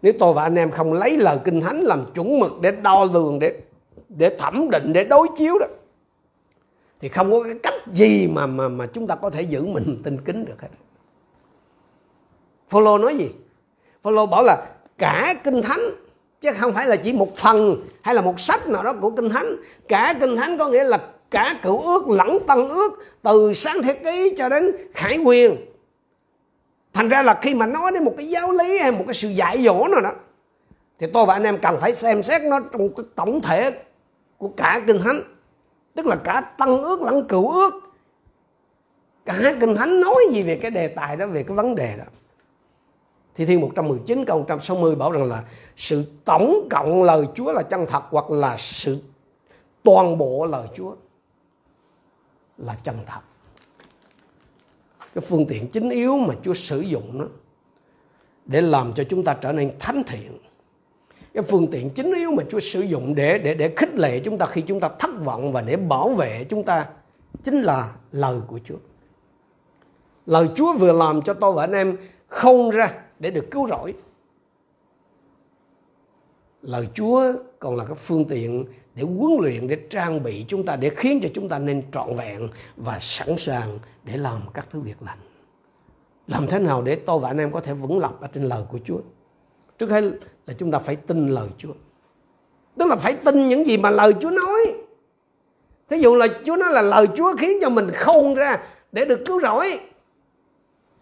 Speaker 1: nếu tôi và anh em không lấy lời kinh thánh làm chuẩn mực để đo lường, để để thẩm định, để đối chiếu đó, thì không có cái cách gì mà mà mà chúng ta có thể giữ mình tinh kính được hết. Phaolô nói gì? Phaolô bảo là cả kinh thánh, chứ không phải là chỉ một phần hay là một sách nào đó của kinh thánh. Cả kinh thánh có nghĩa là cả cựu ước lẫn tân ước, từ sáng thế ký cho đến khải quyền. Thành ra là khi mà nói đến một cái giáo lý hay một cái sự dạy dỗ nào đó, thì tôi và anh em cần phải xem xét nó trong cái tổng thể của cả kinh thánh tức là cả tân ước lẫn cựu ước cả kinh thánh nói gì về cái đề tài đó, về cái vấn đề đó Thi Thiên 119 câu 160 bảo rằng là sự tổng cộng lời Chúa là chân thật hoặc là sự toàn bộ lời Chúa là chân thật. Cái phương tiện chính yếu mà Chúa sử dụng đó để làm cho chúng ta trở nên thánh thiện. Cái phương tiện chính yếu mà Chúa sử dụng để để để khích lệ chúng ta khi chúng ta thất vọng và để bảo vệ chúng ta chính là lời của Chúa. Lời Chúa vừa làm cho tôi và anh em không ra để được cứu rỗi. Lời Chúa còn là cái phương tiện để huấn luyện, để trang bị chúng ta, để khiến cho chúng ta nên trọn vẹn và sẵn sàng để làm các thứ việc lành. Làm thế nào để tôi và anh em có thể vững lập ở trên lời của Chúa? Trước hết là chúng ta phải tin lời Chúa. Tức là phải tin những gì mà lời Chúa nói. Thí dụ là Chúa nói là lời Chúa khiến cho mình khôn ra để được cứu rỗi,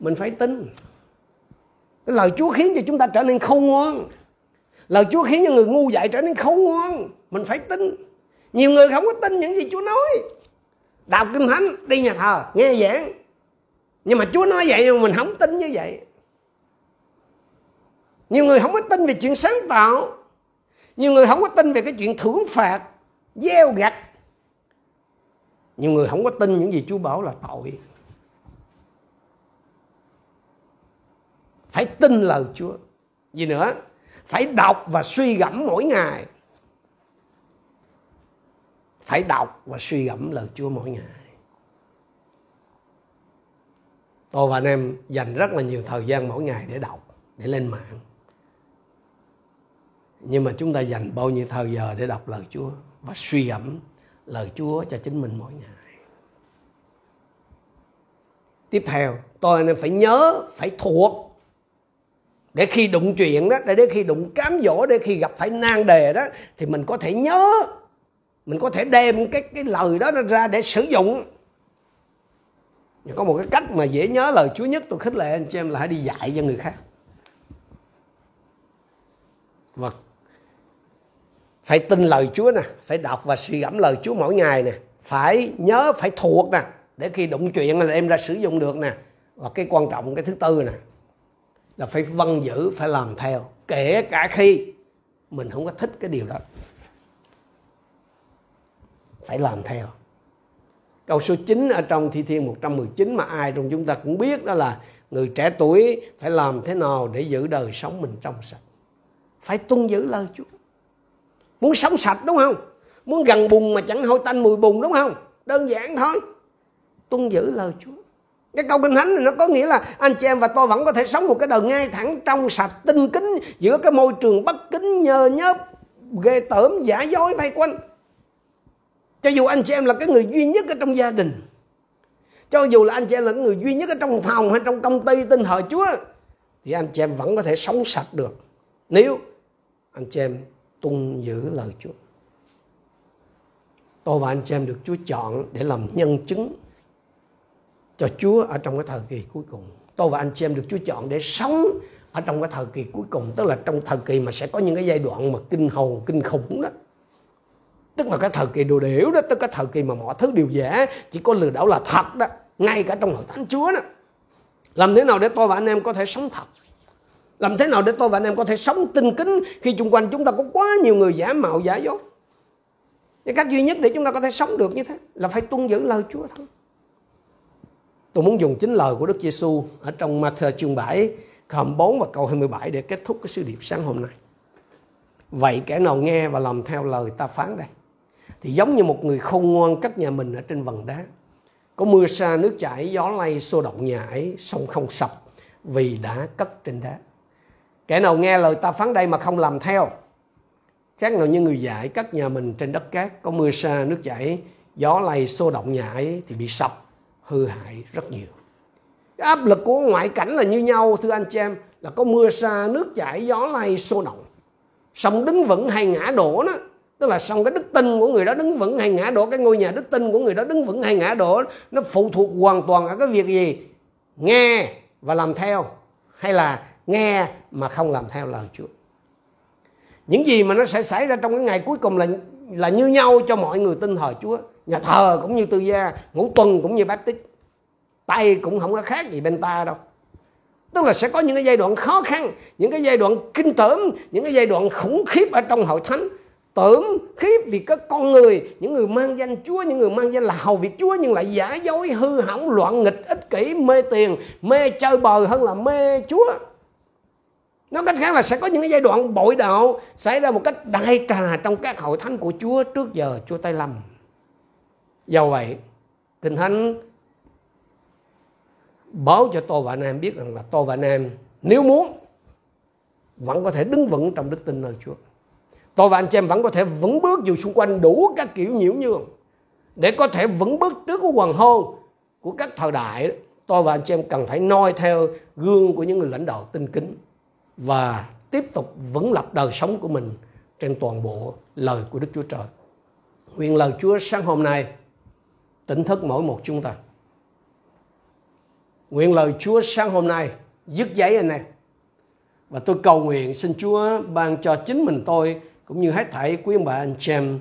Speaker 1: mình phải tin lời Chúa khiến cho chúng ta trở nên khôn ngoan. Lời Chúa khiến cho người ngu dại trở nên khôn ngoan. Mình phải tin. Nhiều người không có tin những gì Chúa nói. Đọc kinh thánh, đi nhà thờ, nghe giảng. Nhưng mà Chúa nói vậy mà mình không tin như vậy. Nhiều người không có tin về chuyện sáng tạo. Nhiều người không có tin về cái chuyện thưởng phạt, gieo gặt. Nhiều người không có tin những gì Chúa bảo là tội. Phải tin lời Chúa. Gì nữa? Phải đọc và suy gẫm mỗi ngày. Phải đọc và suy gẫm lời Chúa mỗi ngày. Tôi và anh em dành rất là nhiều thời gian mỗi ngày để đọc, để lên mạng. Nhưng mà chúng ta dành bao nhiêu thời giờ để đọc lời Chúa và suy gẫm lời Chúa cho chính mình mỗi ngày? Tiếp theo, tôi anh em phải nhớ, phải thuộc để khi đụng chuyện đó, để khi đụng cám dỗ, để khi gặp phải nan đề đó, thì mình có thể nhớ. Mình có thể đem cái cái lời đó ra để sử dụng. Có một cái cách mà dễ nhớ lời Chúa nhất tôi khích lệ anh chị em là hãy đi dạy cho người khác. Và phải tin lời Chúa nè, phải đọc và suy gẫm lời Chúa mỗi ngày nè, phải nhớ, phải thuộc nè, để khi đụng chuyện là em ra sử dụng được nè. Và cái quan trọng, cái thứ tư nè là phải vâng giữ, phải làm theo, kể cả khi mình không có thích cái điều đó. Phải làm theo. Câu số 9 ở trong thi thiên 119 mà ai trong chúng ta cũng biết đó là người trẻ tuổi phải làm thế nào để giữ đời sống mình trong sạch. Phải tuân giữ lời Chúa. Muốn sống sạch đúng không? Muốn gần bùn mà chẳng hôi tanh mùi bùn đúng không? Đơn giản thôi. Tuân giữ lời Chúa cái câu kinh thánh này nó có nghĩa là anh chị em và tôi vẫn có thể sống một cái đời ngay thẳng trong sạch tinh kính, giữa cái môi trường bất kính, nhờ nhớp, ghê tởm, giả dối vây quanh. Cho dù anh chị em là cái người duy nhất ở trong gia đình, cho dù là anh chị em là cái người duy nhất ở trong phòng hay trong công ty tin thờ Chúa, thì anh chị em vẫn có thể sống sạch được. Nếu anh chị em tuân giữ lời Chúa. Tôi và anh chị em được Chúa chọn để làm nhân chứng cho Chúa ở trong cái thời kỳ cuối cùng. Tôi và anh chị em được Chúa chọn để sống ở trong cái thời kỳ cuối cùng, tức là trong thời kỳ mà sẽ có những cái giai đoạn mà kinh hồn, kinh khủng đó. Tức là cái thời kỳ đồ điểu đó, tức cái thời kỳ mà mọi thứ đều giả, chỉ có lừa đảo là thật đó, ngay cả trong hội thánh Chúa đó. Làm thế nào để tôi và anh em có thể sống thật? Làm thế nào để tôi và anh em có thể sống tinh kính khi xung quanh chúng ta có quá nhiều người giả mạo giả dối? Cái cách duy nhất để chúng ta có thể sống được như thế là phải tuân giữ lời Chúa thôi. Tôi muốn dùng chính lời của Đức Giêsu ở trong Matthew chương 7, câu 4 và câu 27 để kết thúc cái sứ điệp sáng hôm nay. Vậy kẻ nào nghe và làm theo lời ta phán đây thì giống như một người khôn ngoan cách nhà mình ở trên vầng đá. Có mưa xa nước chảy, gió lay, xô động nhà ấy, sông không sập vì đã cất trên đá. Kẻ nào nghe lời ta phán đây mà không làm theo khác nào như người dạy cất nhà mình trên đất cát có mưa xa nước chảy gió lay xô động nhà ấy thì bị sập hư hại rất nhiều. Cái áp lực của ngoại cảnh là như nhau, thưa anh chị em, là có mưa xa, nước chảy, gió lay sô động sông đứng vững hay ngã đổ đó, tức là sông cái đức tin của người đó đứng vững hay ngã đổ, cái ngôi nhà đức tin của người đó đứng vững hay ngã đổ, nó phụ thuộc hoàn toàn ở cái việc gì? Nghe và làm theo, hay là nghe mà không làm theo lời Chúa. Những gì mà nó sẽ xảy ra trong cái ngày cuối cùng là là như nhau cho mọi người tin thờ Chúa nhà thờ cũng như tư gia, ngũ tuần cũng như baptist. Tay cũng không có khác gì bên ta đâu. Tức là sẽ có những cái giai đoạn khó khăn, những cái giai đoạn kinh tởm, những cái giai đoạn khủng khiếp ở trong hội thánh. Tởm, khiếp vì các con người, những người mang danh Chúa, những người mang danh là hầu việc Chúa, nhưng lại giả dối, hư hỏng, loạn nghịch, ích kỷ, mê tiền, mê chơi bời hơn là mê Chúa. Nói cách khác là sẽ có những cái giai đoạn bội đạo xảy ra một cách đại trà trong các hội thánh của Chúa trước giờ, Chúa Tây Lâm. Do vậy, Kinh Thánh báo cho tôi và anh em biết rằng là tôi và anh em nếu muốn vẫn có thể đứng vững trong đức tin nơi Chúa. Tôi và anh chị em vẫn có thể vững bước dù xung quanh đủ các kiểu nhiễu nhương để có thể vững bước trước của hoàng hôn của các thời đại. Tôi và anh chị em cần phải noi theo gương của những người lãnh đạo tinh kính và tiếp tục vững lập đời sống của mình trên toàn bộ lời của Đức Chúa Trời. Nguyện lời Chúa sáng hôm nay tỉnh thức mỗi một chúng ta. Nguyện lời Chúa sáng hôm nay dứt giấy anh em. Và tôi cầu nguyện xin Chúa ban cho chính mình tôi, cũng như hết thảy quý ông bà, anh chị em,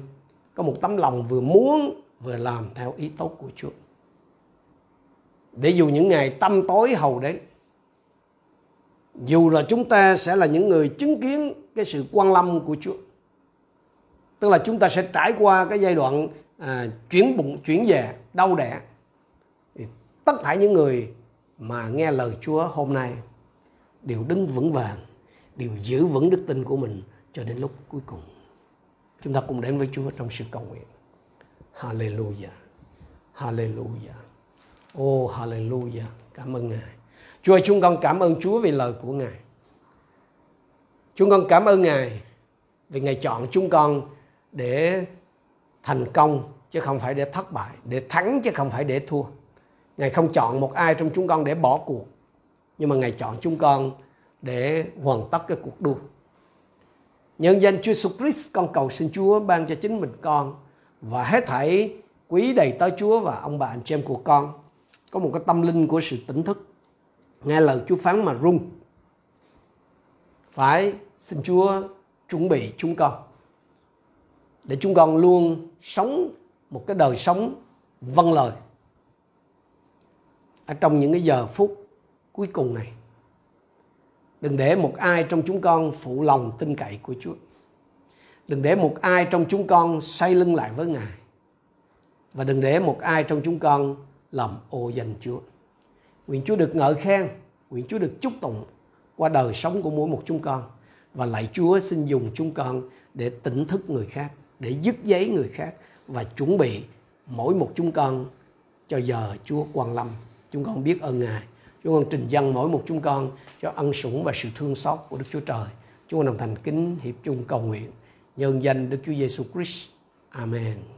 Speaker 1: có một tấm lòng vừa muốn vừa làm theo ý tốt của Chúa. Để dù những ngày tâm tối hầu đến, dù là chúng ta sẽ là những người chứng kiến cái sự quan lâm của Chúa, tức là chúng ta sẽ trải qua cái giai đoạn à, chuyển bụng chuyển về đau đẻ thì tất cả những người mà nghe lời Chúa hôm nay đều đứng vững vàng đều giữ vững đức tin của mình cho đến lúc cuối cùng. Chúng ta cùng đến với Chúa trong sự cầu nguyện. Hallelujah. Hallelujah. Oh Hallelujah. Cảm ơn Ngài. Chúa ơi, chúng con cảm ơn Chúa vì lời của Ngài. Chúng con cảm ơn Ngài vì Ngài chọn chúng con để thành công chứ không phải để thất bại, để thắng chứ không phải để thua. Ngài không chọn một ai trong chúng con để bỏ cuộc, nhưng mà Ngài chọn chúng con để hoàn tất cái cuộc đua. Nhân danh Chúa Jesus Christ con cầu xin Chúa ban cho chính mình con và hết thảy quý đầy tới Chúa và ông bà anh chị em của con có một cái tâm linh của sự tỉnh thức nghe lời Chúa phán mà run phải xin Chúa chuẩn bị chúng con để chúng con luôn sống một cái đời sống vâng lời ở trong những cái giờ phút cuối cùng này Đừng để một ai trong chúng con phụ lòng tin cậy của Chúa. Đừng để một ai trong chúng con xoay lưng lại với Ngài. Và đừng để một ai trong chúng con làm ô danh Chúa. Nguyện Chúa được ngợi khen, nguyện Chúa được chúc tụng qua đời sống của mỗi một chúng con. Và lạy Chúa xin dùng chúng con để tỉnh thức người khác, để dứt giấy người khác và chuẩn bị mỗi một chúng con cho giờ Chúa quan lâm. Chúng con biết ơn Ngài. Chúng con trình dân mỗi một chúng con cho ân sủng và sự thương xót của Đức Chúa Trời. Chúng con đồng thành kính hiệp chung cầu nguyện. Nhân danh Đức Chúa Giêsu Christ. Amen.